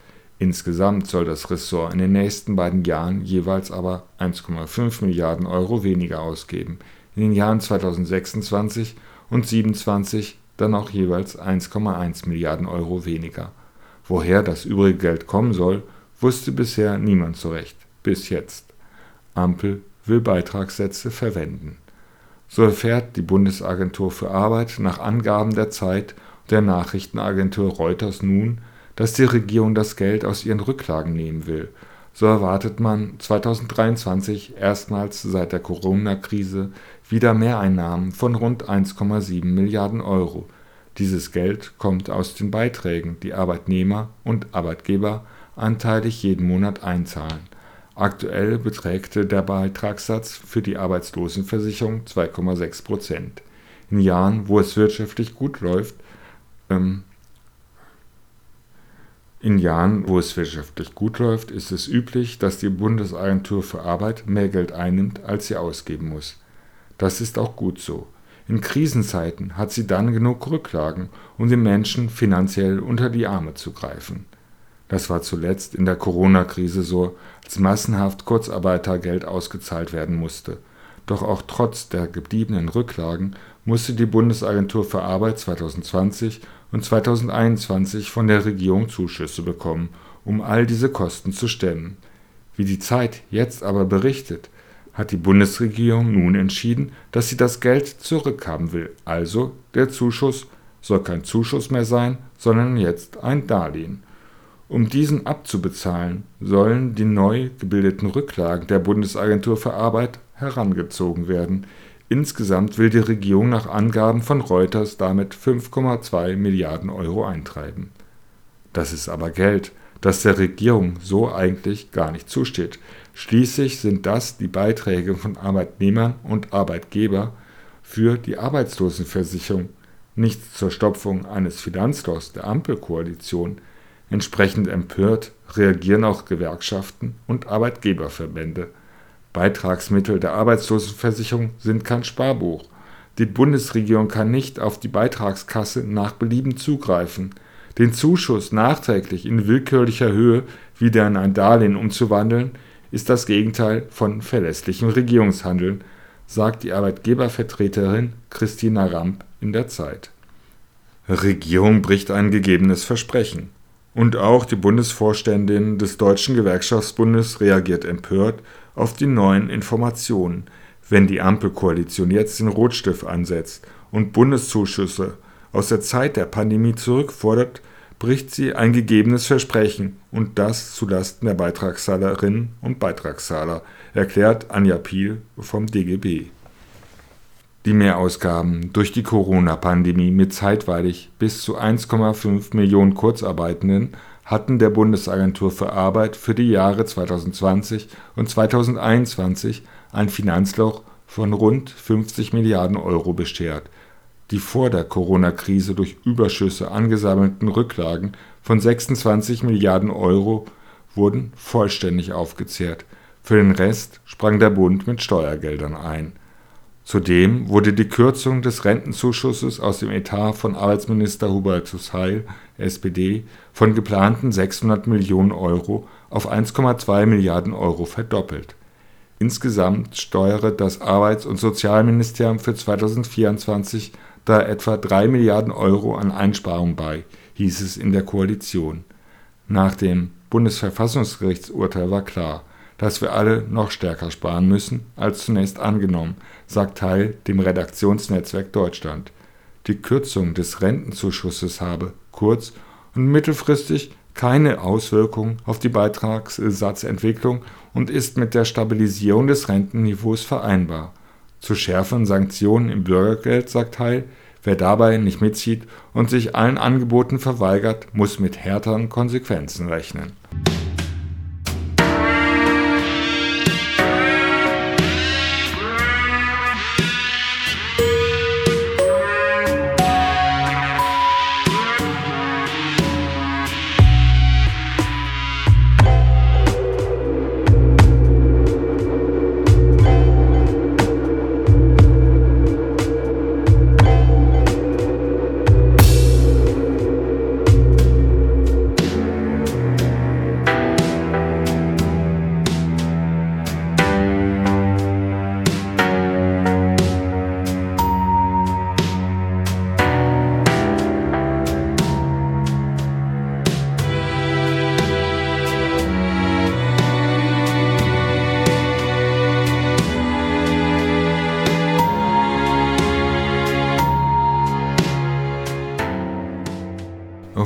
Speaker 7: Insgesamt soll das Ressort in den nächsten beiden Jahren jeweils aber 1,5 Milliarden Euro weniger ausgeben, in den Jahren 2026 und 2027 dann auch jeweils 1,1 Milliarden Euro weniger. Woher das übrige Geld kommen soll, wusste bisher niemand so recht, bis jetzt. Ampel will Beitragssätze verwenden. So erfährt die Bundesagentur für Arbeit nach Angaben der Zeit und der Nachrichtenagentur Reuters nun, dass die Regierung das Geld aus ihren Rücklagen nehmen will. So erwartet man 2023 erstmals seit der Corona-Krise wieder Mehreinnahmen von rund 1,7 Milliarden Euro. Dieses Geld kommt aus den Beiträgen, die Arbeitnehmer und Arbeitgeber anteilig jeden Monat einzahlen. Aktuell beträgt der Beitragssatz für die Arbeitslosenversicherung 2,6 Prozent. In Jahren, wo es wirtschaftlich gut läuft, ähm, in Jahren, wo es wirtschaftlich gut läuft, ist es üblich, dass die Bundesagentur für Arbeit mehr Geld einnimmt, als sie ausgeben muss. Das ist auch gut so. In Krisenzeiten hat sie dann genug Rücklagen, um den Menschen finanziell unter die Arme zu greifen. Das war zuletzt in der Corona-Krise so, als massenhaft Kurzarbeitergeld ausgezahlt werden musste. Doch auch trotz der gebliebenen Rücklagen musste die Bundesagentur für Arbeit 2020 und 2021 von der Regierung Zuschüsse bekommen, um all diese Kosten zu stemmen. Wie die Zeit jetzt aber berichtet, hat die Bundesregierung nun entschieden, dass sie das Geld zurückhaben will. Also der Zuschuss soll kein Zuschuss mehr sein, sondern jetzt ein Darlehen. Um diesen abzubezahlen, sollen die neu gebildeten Rücklagen der Bundesagentur für Arbeit herangezogen werden. Insgesamt will die Regierung nach Angaben von Reuters damit 5,2 Milliarden Euro eintreiben. Das ist aber Geld, das der Regierung so eigentlich gar nicht zusteht. Schließlich sind das die Beiträge von Arbeitnehmern und Arbeitgeber für die Arbeitslosenversicherung, nicht zur Stopfung eines Finanzlochs der Ampelkoalition, Entsprechend empört reagieren auch Gewerkschaften und Arbeitgeberverbände. Beitragsmittel der Arbeitslosenversicherung sind kein Sparbuch. Die Bundesregierung kann nicht auf die Beitragskasse nach Belieben zugreifen. Den Zuschuss nachträglich in willkürlicher Höhe wieder in ein Darlehen umzuwandeln, ist das Gegenteil von verlässlichem Regierungshandeln, sagt die Arbeitgebervertreterin Christina Ramp in der Zeit. Regierung bricht ein gegebenes Versprechen. Und auch die Bundesvorständin des Deutschen Gewerkschaftsbundes reagiert empört auf die neuen Informationen. Wenn die Ampelkoalition jetzt den Rotstift ansetzt und Bundeszuschüsse aus der Zeit der Pandemie zurückfordert, bricht sie ein gegebenes Versprechen und das zulasten der Beitragszahlerinnen und Beitragszahler, erklärt Anja Piel vom DGB. Die Mehrausgaben durch die Corona-Pandemie mit zeitweilig bis zu 1,5 Millionen Kurzarbeitenden hatten der Bundesagentur für Arbeit für die Jahre 2020 und 2021 ein Finanzloch von rund 50 Milliarden Euro beschert. Die vor der Corona-Krise durch Überschüsse angesammelten Rücklagen von 26 Milliarden Euro wurden vollständig aufgezehrt. Für den Rest sprang der Bund mit Steuergeldern ein Zudem wurde die Kürzung des Rentenzuschusses aus dem Etat von Arbeitsminister Hubertus Heil (SPD) von geplanten 600 Millionen Euro auf 1,2 Milliarden Euro verdoppelt. Insgesamt steuere das Arbeits und Sozialministerium für 2024 da etwa 3 Milliarden Euro an Einsparungen bei, hieß es in der Koalition. Nach dem Bundesverfassungsgerichtsurteil war klar, dass wir alle noch stärker sparen müssen als zunächst angenommen, sagt Teil dem Redaktionsnetzwerk Deutschland. Die Kürzung des Rentenzuschusses habe kurz- und mittelfristig keine Auswirkung auf die Beitragssatzentwicklung und ist mit der Stabilisierung des Rentenniveaus vereinbar. Zu schärferen Sanktionen im Bürgergeld sagt Heil, wer dabei nicht mitzieht und sich allen Angeboten verweigert, muss mit härteren Konsequenzen rechnen.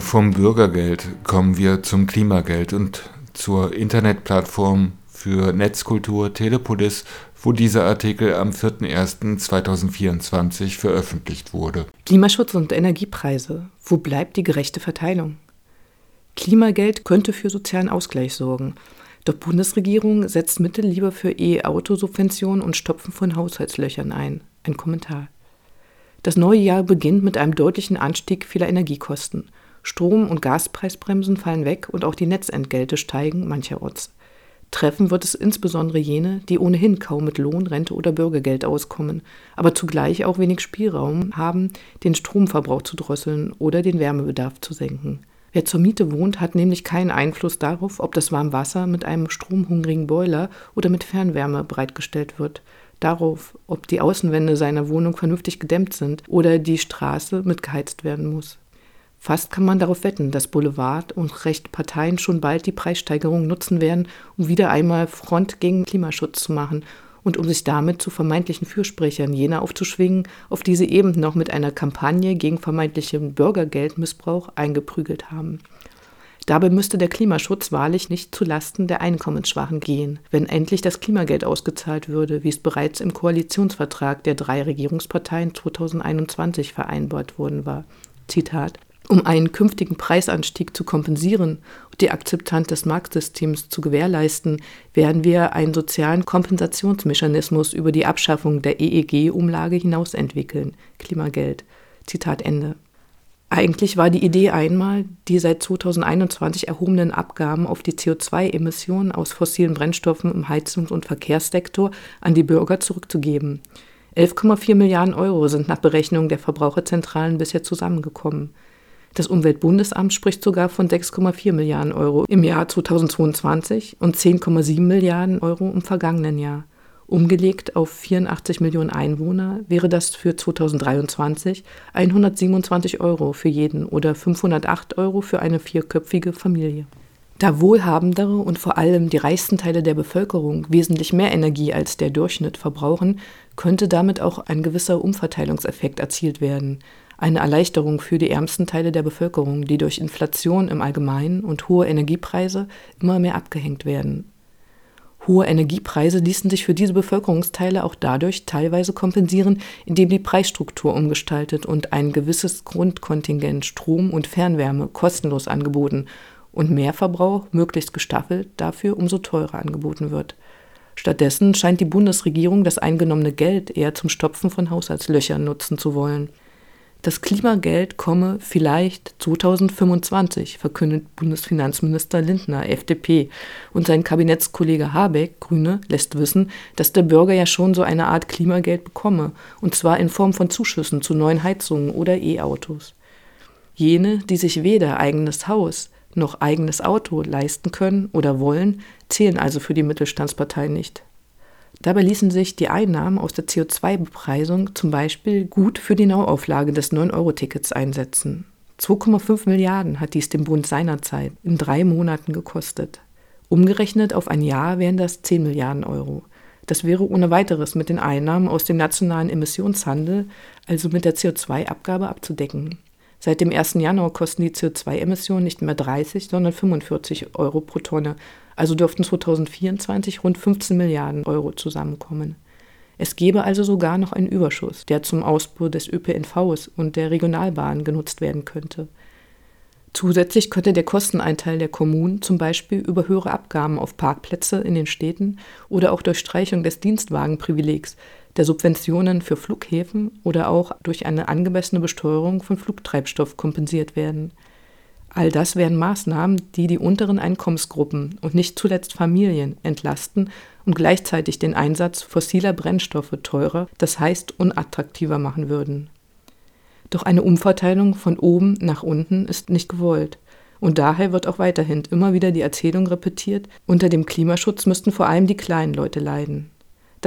Speaker 7: Vom Bürgergeld kommen wir zum Klimageld und zur Internetplattform für Netzkultur Telepolis, wo dieser Artikel am 4.01.2024 veröffentlicht wurde.
Speaker 8: Klimaschutz und Energiepreise. Wo bleibt die gerechte Verteilung? Klimageld könnte für sozialen Ausgleich sorgen. Doch Bundesregierung setzt Mittel lieber für E-Auto-Subventionen und Stopfen von Haushaltslöchern ein. Ein Kommentar. Das neue Jahr beginnt mit einem deutlichen Anstieg vieler Energiekosten. Strom- und Gaspreisbremsen fallen weg und auch die Netzentgelte steigen mancherorts. Treffen wird es insbesondere jene, die ohnehin kaum mit Lohn, Rente oder Bürgergeld auskommen, aber zugleich auch wenig Spielraum haben, den Stromverbrauch zu drosseln oder den Wärmebedarf zu senken. Wer zur Miete wohnt, hat nämlich keinen Einfluss darauf, ob das Warmwasser mit einem stromhungrigen Boiler oder mit Fernwärme bereitgestellt wird, darauf, ob die Außenwände seiner Wohnung vernünftig gedämmt sind oder die Straße mitgeheizt werden muss. Fast kann man darauf wetten, dass Boulevard und rechte Parteien schon bald die Preissteigerung nutzen werden, um wieder einmal Front gegen Klimaschutz zu machen und um sich damit zu vermeintlichen Fürsprechern jener aufzuschwingen, auf die sie eben noch mit einer Kampagne gegen vermeintlichen Bürgergeldmissbrauch eingeprügelt haben. Dabei müsste der Klimaschutz wahrlich nicht zu Lasten der Einkommensschwachen gehen, wenn endlich das Klimageld ausgezahlt würde, wie es bereits im Koalitionsvertrag der drei Regierungsparteien 2021 vereinbart worden war. Zitat um einen künftigen Preisanstieg zu kompensieren und die Akzeptanz des Marktsystems zu gewährleisten, werden wir einen sozialen Kompensationsmechanismus über die Abschaffung der EEG-Umlage hinaus entwickeln. Klimageld. Zitat Ende. Eigentlich war die Idee einmal, die seit 2021 erhobenen Abgaben auf die CO2-Emissionen aus fossilen Brennstoffen im Heizungs- und Verkehrssektor an die Bürger zurückzugeben. 11,4 Milliarden Euro sind nach Berechnungen der Verbraucherzentralen bisher zusammengekommen. Das Umweltbundesamt spricht sogar von 6,4 Milliarden Euro im Jahr 2022 und 10,7 Milliarden Euro im vergangenen Jahr. Umgelegt auf 84 Millionen Einwohner wäre das für 2023 127 Euro für jeden oder 508 Euro für eine vierköpfige Familie. Da wohlhabendere und vor allem die reichsten Teile der Bevölkerung wesentlich mehr Energie als der Durchschnitt verbrauchen, könnte damit auch ein gewisser Umverteilungseffekt erzielt werden, eine Erleichterung für die ärmsten Teile der Bevölkerung, die durch Inflation im Allgemeinen und hohe Energiepreise immer mehr abgehängt werden. Hohe Energiepreise ließen sich für diese Bevölkerungsteile auch dadurch teilweise kompensieren, indem die Preisstruktur umgestaltet und ein gewisses Grundkontingent Strom und Fernwärme kostenlos angeboten und Mehrverbrauch möglichst gestaffelt dafür umso teurer angeboten wird. Stattdessen scheint die Bundesregierung das eingenommene Geld eher zum Stopfen von Haushaltslöchern nutzen zu wollen. Das Klimageld komme vielleicht 2025, verkündet Bundesfinanzminister Lindner, FDP. Und sein Kabinettskollege Habeck, Grüne, lässt wissen, dass der Bürger ja schon so eine Art Klimageld bekomme, und zwar in Form von Zuschüssen zu neuen Heizungen oder E-Autos. Jene, die sich weder eigenes Haus noch eigenes Auto leisten können oder wollen, zählen also für die Mittelstandspartei nicht. Dabei ließen sich die Einnahmen aus der CO2-Bepreisung zum Beispiel gut für die Neuauflage des 9-Euro-Tickets einsetzen. 2,5 Milliarden hat dies dem Bund seinerzeit in drei Monaten gekostet. Umgerechnet auf ein Jahr wären das 10 Milliarden Euro. Das wäre ohne weiteres mit den Einnahmen aus dem nationalen Emissionshandel, also mit der CO2-Abgabe, abzudecken. Seit dem 1. Januar kosten die CO2-Emissionen nicht mehr 30, sondern 45 Euro pro Tonne. Also dürften 2024 rund 15 Milliarden Euro zusammenkommen. Es gäbe also sogar noch einen Überschuss, der zum Ausbau des ÖPNVs und der Regionalbahn genutzt werden könnte. Zusätzlich könnte der Kosteneinteil der Kommunen zum Beispiel über höhere Abgaben auf Parkplätze in den Städten oder auch durch Streichung des Dienstwagenprivilegs der Subventionen für Flughäfen oder auch durch eine angemessene Besteuerung von Flugtreibstoff kompensiert werden. All das wären Maßnahmen, die die unteren Einkommensgruppen und nicht zuletzt Familien entlasten und gleichzeitig den Einsatz fossiler Brennstoffe teurer, das heißt unattraktiver machen würden. Doch eine Umverteilung von oben nach unten ist nicht gewollt. Und daher wird auch weiterhin immer wieder die Erzählung repetiert, unter dem Klimaschutz müssten vor allem die kleinen Leute leiden.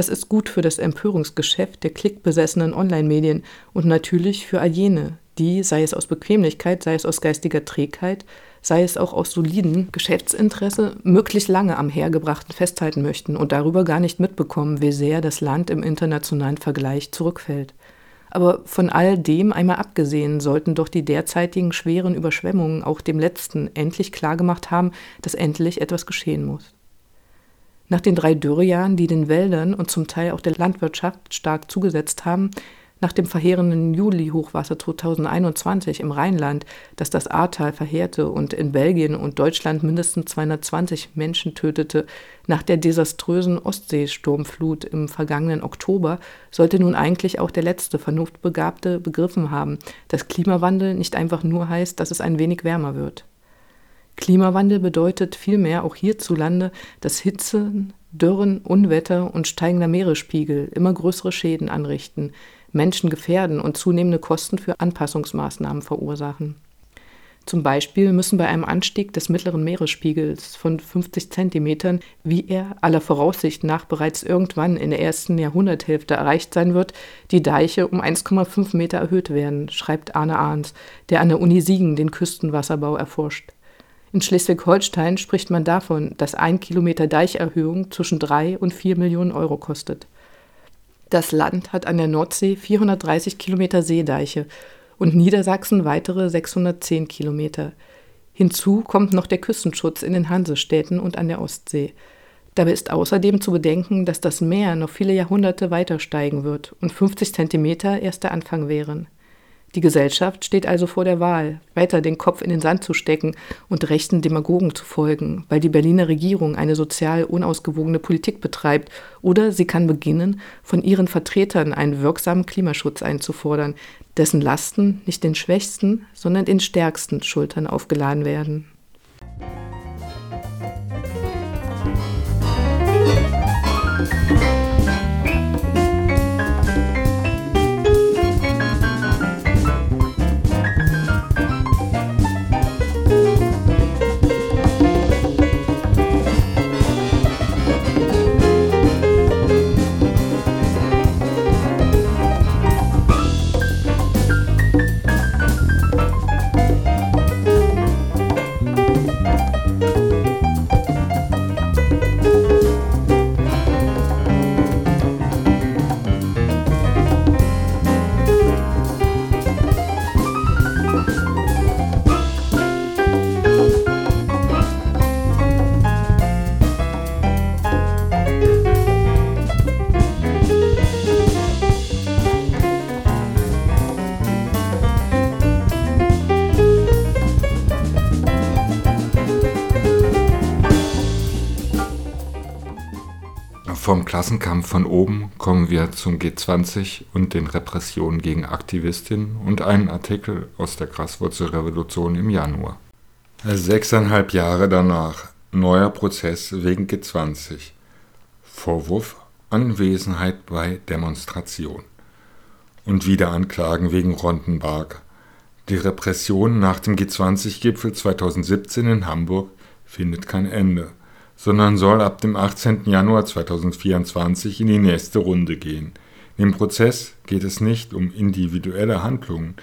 Speaker 8: Das ist gut für das Empörungsgeschäft der klickbesessenen Online-Medien und natürlich für all jene, die, sei es aus Bequemlichkeit, sei es aus geistiger Trägheit, sei es auch aus solidem Geschäftsinteresse, möglichst lange am Hergebrachten festhalten möchten und darüber gar nicht mitbekommen, wie sehr das Land im internationalen Vergleich zurückfällt. Aber von all dem einmal abgesehen, sollten doch die derzeitigen schweren Überschwemmungen auch dem letzten endlich klargemacht haben, dass endlich etwas geschehen muss. Nach den drei Dürrejahren, die den Wäldern und zum Teil auch der Landwirtschaft stark zugesetzt haben, nach dem verheerenden Juli-Hochwasser 2021 im Rheinland, das das Ahrtal verheerte und in Belgien und Deutschland mindestens 220 Menschen tötete, nach der desaströsen Ostseesturmflut im vergangenen Oktober, sollte nun eigentlich auch der letzte Vernunftbegabte begriffen haben, dass Klimawandel nicht einfach nur heißt, dass es ein wenig wärmer wird. Klimawandel bedeutet vielmehr auch hierzulande, dass Hitze, Dürren, Unwetter und steigender Meeresspiegel immer größere Schäden anrichten, Menschen gefährden und zunehmende Kosten für Anpassungsmaßnahmen verursachen. Zum Beispiel müssen bei einem Anstieg des mittleren Meeresspiegels von 50 Zentimetern, wie er aller Voraussicht nach bereits irgendwann in der ersten Jahrhunderthälfte erreicht sein wird, die Deiche um 1,5 Meter erhöht werden, schreibt Arne Ahns, der an der Uni Siegen den Küstenwasserbau erforscht. In Schleswig-Holstein spricht man davon, dass ein Kilometer Deicherhöhung zwischen drei und vier Millionen Euro kostet. Das Land hat an der Nordsee 430 Kilometer Seedeiche und Niedersachsen weitere 610 Kilometer. Hinzu kommt noch der Küstenschutz in den Hansestädten und an der Ostsee. Dabei ist außerdem zu bedenken, dass das Meer noch viele Jahrhunderte weiter steigen wird und 50 Zentimeter erst der Anfang wären. Die Gesellschaft steht also vor der Wahl, weiter den Kopf in den Sand zu stecken und rechten Demagogen zu folgen, weil die Berliner Regierung eine sozial unausgewogene Politik betreibt, oder sie kann beginnen, von ihren Vertretern einen wirksamen Klimaschutz einzufordern, dessen Lasten nicht den Schwächsten, sondern den Stärksten Schultern aufgeladen werden.
Speaker 7: Vom Klassenkampf von oben kommen wir zum G20 und den Repressionen gegen Aktivistinnen und einen Artikel aus der Graswurzelrevolution im Januar. Sechseinhalb Jahre danach, neuer Prozess wegen G20. Vorwurf Anwesenheit bei Demonstration. Und wieder Anklagen wegen Rondenberg. Die Repression nach dem G20-Gipfel 2017 in Hamburg findet kein Ende sondern soll ab dem 18. Januar 2024 in die nächste Runde gehen. Im Prozess geht es nicht um individuelle Handlungen,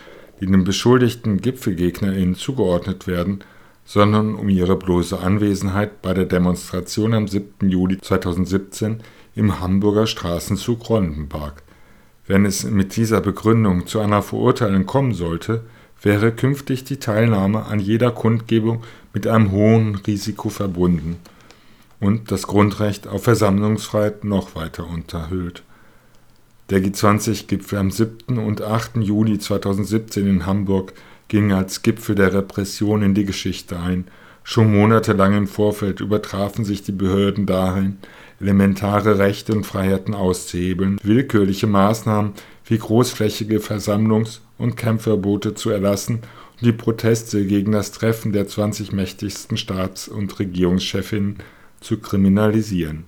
Speaker 7: die den beschuldigten GipfelgegnerInnen zugeordnet werden, sondern um ihre bloße Anwesenheit bei der Demonstration am 7. Juli 2017 im Hamburger Straßenzug Rondenberg. Wenn es mit dieser Begründung zu einer Verurteilung kommen sollte, wäre künftig die Teilnahme an jeder Kundgebung mit einem hohen Risiko verbunden und das Grundrecht auf Versammlungsfreiheit noch weiter unterhöhlt. Der G20-Gipfel am 7. und 8. Juli 2017 in Hamburg ging als Gipfel der Repression in die Geschichte ein. Schon monatelang im Vorfeld übertrafen sich die Behörden darin, elementare Rechte und Freiheiten auszuhebeln, willkürliche Maßnahmen wie großflächige Versammlungs- und Campverbote zu erlassen und die Proteste gegen das Treffen der 20 mächtigsten Staats- und Regierungschefinnen zu kriminalisieren.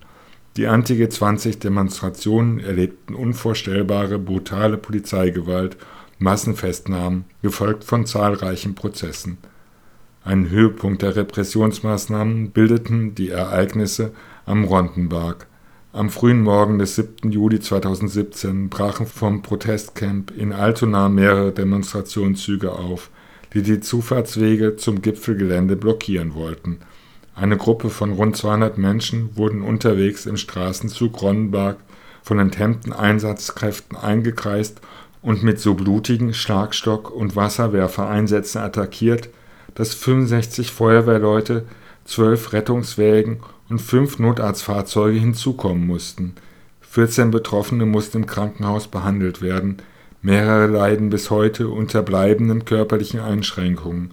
Speaker 7: Die Anti-G20-Demonstrationen erlebten unvorstellbare brutale Polizeigewalt Massenfestnahmen, gefolgt von zahlreichen Prozessen. Einen Höhepunkt der Repressionsmaßnahmen bildeten die Ereignisse am Rondenberg. Am frühen Morgen des 7. Juli 2017 brachen vom Protestcamp in Altona mehrere Demonstrationszüge auf, die die Zufahrtswege zum Gipfelgelände blockieren wollten. Eine Gruppe von rund 200 Menschen wurden unterwegs im Straßenzug Ronnenberg von enthemmten Einsatzkräften eingekreist und mit so blutigen Schlagstock- und Wasserwerfereinsätzen attackiert, dass 65 Feuerwehrleute, 12 Rettungswägen und 5 Notarztfahrzeuge hinzukommen mussten. 14 Betroffene mussten im Krankenhaus behandelt werden, mehrere leiden bis heute unter bleibenden körperlichen Einschränkungen.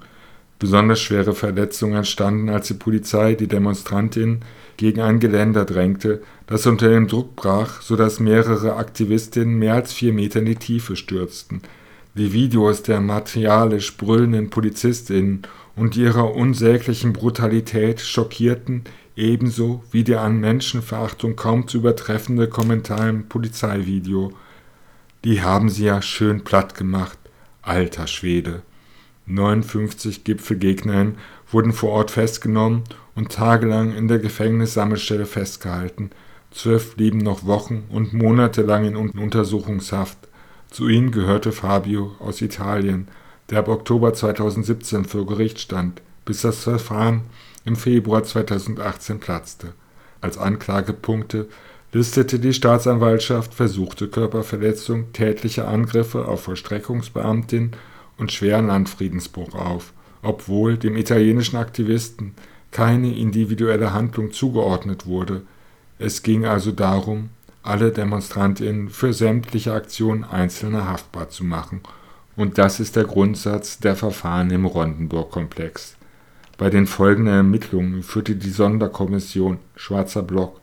Speaker 7: Besonders schwere Verletzungen entstanden, als die Polizei die Demonstrantinnen gegen ein Geländer drängte, das unter dem Druck brach, so dass mehrere Aktivistinnen mehr als vier Meter in die Tiefe stürzten. Die Videos der martialisch brüllenden Polizistinnen und ihrer unsäglichen Brutalität schockierten, ebenso wie der an Menschenverachtung kaum zu übertreffende Kommentar im Polizeivideo. Die haben sie ja schön platt gemacht, alter Schwede. 59 Gipfelgegnerinnen wurden vor Ort festgenommen und tagelang in der Gefängnissammelstelle festgehalten. Zwölf blieben noch Wochen und Monate lang in Untersuchungshaft. Zu ihnen gehörte Fabio aus Italien, der ab Oktober 2017 vor Gericht stand, bis das Verfahren im Februar 2018 platzte. Als Anklagepunkte listete die Staatsanwaltschaft versuchte Körperverletzung, tätliche Angriffe auf Vollstreckungsbeamtin und schweren Landfriedensbruch auf, obwohl dem italienischen Aktivisten keine individuelle Handlung zugeordnet wurde. Es ging also darum, alle Demonstrantinnen für sämtliche Aktionen einzelner haftbar zu machen. Und das ist der Grundsatz der Verfahren im Rondenburg-Komplex. Bei den folgenden Ermittlungen führte die Sonderkommission Schwarzer Block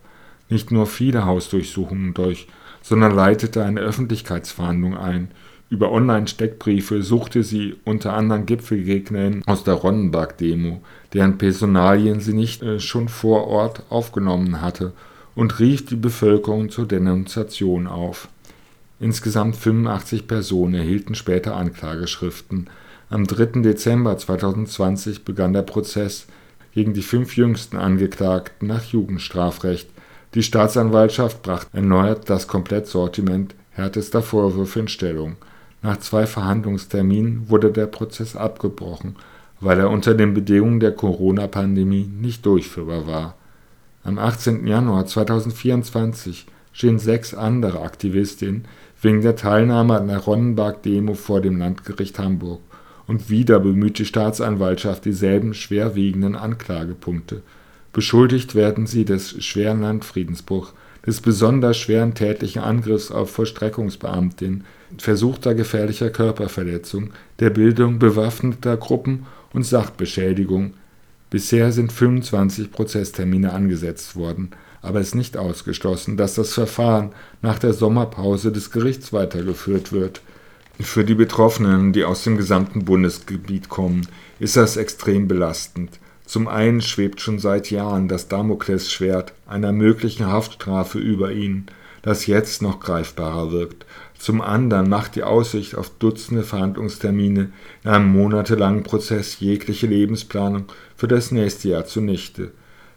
Speaker 7: nicht nur viele Hausdurchsuchungen durch, sondern leitete eine Öffentlichkeitsverhandlung ein über Online-Steckbriefe suchte sie unter anderem Gipfelgegnerinnen aus der Ronnenberg-Demo, deren Personalien sie nicht äh, schon vor Ort aufgenommen hatte, und rief die Bevölkerung zur Denunziation auf. Insgesamt 85 Personen erhielten später Anklageschriften. Am 3. Dezember 2020 begann der Prozess gegen die fünf jüngsten Angeklagten nach Jugendstrafrecht. Die Staatsanwaltschaft brachte erneut das Komplettsortiment härtester Vorwürfe in Stellung. Nach zwei Verhandlungsterminen wurde der Prozess abgebrochen, weil er unter den Bedingungen der Corona-Pandemie nicht durchführbar war. Am 18. Januar 2024 stehen sechs andere Aktivistinnen wegen der Teilnahme an der Ronnenberg-Demo vor dem Landgericht Hamburg und wieder bemüht die Staatsanwaltschaft dieselben schwerwiegenden Anklagepunkte. Beschuldigt werden sie des schweren Landfriedensbruchs, des besonders schweren tätlichen Angriffs auf Vollstreckungsbeamtinnen, versuchter gefährlicher Körperverletzung, der Bildung bewaffneter Gruppen und Sachbeschädigung. Bisher sind 25 Prozesstermine angesetzt worden, aber es ist nicht ausgeschlossen, dass das Verfahren nach der Sommerpause des Gerichts weitergeführt wird. Für die Betroffenen, die aus dem gesamten Bundesgebiet kommen, ist das extrem belastend. Zum einen schwebt schon seit Jahren das Damoklesschwert einer möglichen Haftstrafe über ihnen, das jetzt noch greifbarer wirkt. Zum anderen macht die Aussicht auf Dutzende Verhandlungstermine in einem monatelangen Prozess jegliche Lebensplanung für das nächste Jahr zunichte.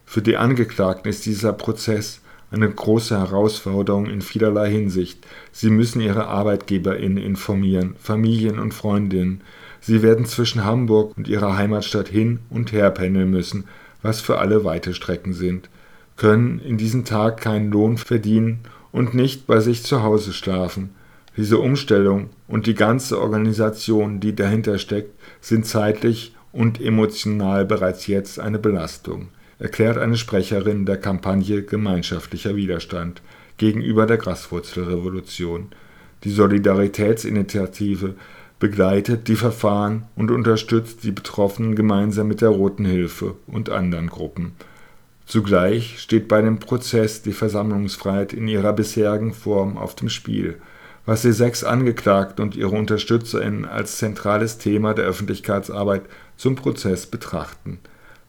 Speaker 7: Für die Angeklagten ist dieser Prozess eine große Herausforderung in vielerlei Hinsicht. Sie müssen ihre ArbeitgeberInnen informieren, Familien und Freundinnen. Sie werden zwischen Hamburg und ihrer Heimatstadt hin und her pendeln müssen, was für alle weite Strecken sind, können in diesem Tag keinen Lohn verdienen und nicht bei sich zu Hause schlafen. Diese Umstellung und die ganze Organisation, die dahinter steckt, sind zeitlich und emotional bereits jetzt eine Belastung erklärt eine Sprecherin der Kampagne Gemeinschaftlicher Widerstand gegenüber der Graswurzelrevolution. Die Solidaritätsinitiative begleitet die Verfahren und unterstützt die Betroffenen gemeinsam mit der Roten Hilfe und anderen Gruppen. Zugleich steht bei dem Prozess die Versammlungsfreiheit in ihrer bisherigen Form auf dem Spiel, was die sechs Angeklagten und ihre UnterstützerInnen als zentrales Thema der Öffentlichkeitsarbeit zum Prozess betrachten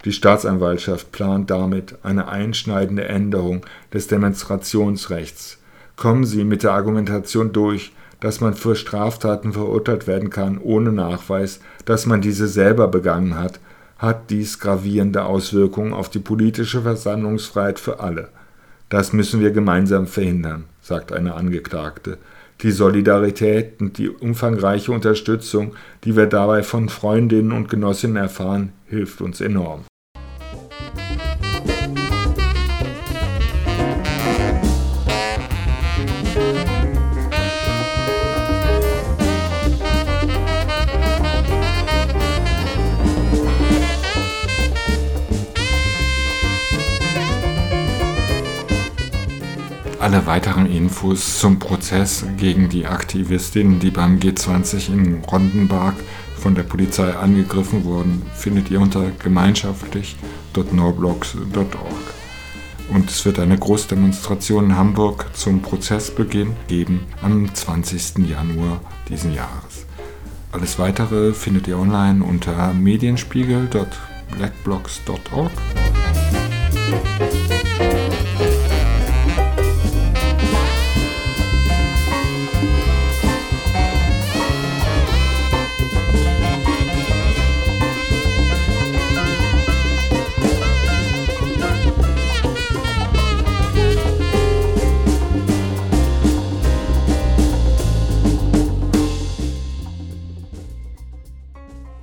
Speaker 7: die Staatsanwaltschaft plant damit eine einschneidende Änderung des Demonstrationsrechts. Kommen Sie mit der Argumentation durch, dass man für Straftaten verurteilt werden kann ohne Nachweis, dass man diese selber begangen hat, hat dies gravierende Auswirkungen auf die politische Versammlungsfreiheit für alle. Das müssen wir gemeinsam verhindern, sagt eine Angeklagte. Die Solidarität und die umfangreiche Unterstützung, die wir dabei von Freundinnen und Genossinnen erfahren, hilft uns enorm. Alle weiteren Infos zum Prozess gegen die Aktivistinnen, die beim G20 in Rondenberg von der Polizei angegriffen wurden, findet ihr unter gemeinschaftlich.noblogs.org. Und es wird eine Großdemonstration in Hamburg zum Prozessbeginn geben am 20. Januar diesen Jahres. Alles weitere findet ihr online unter medienspiegel.blackblocks.org.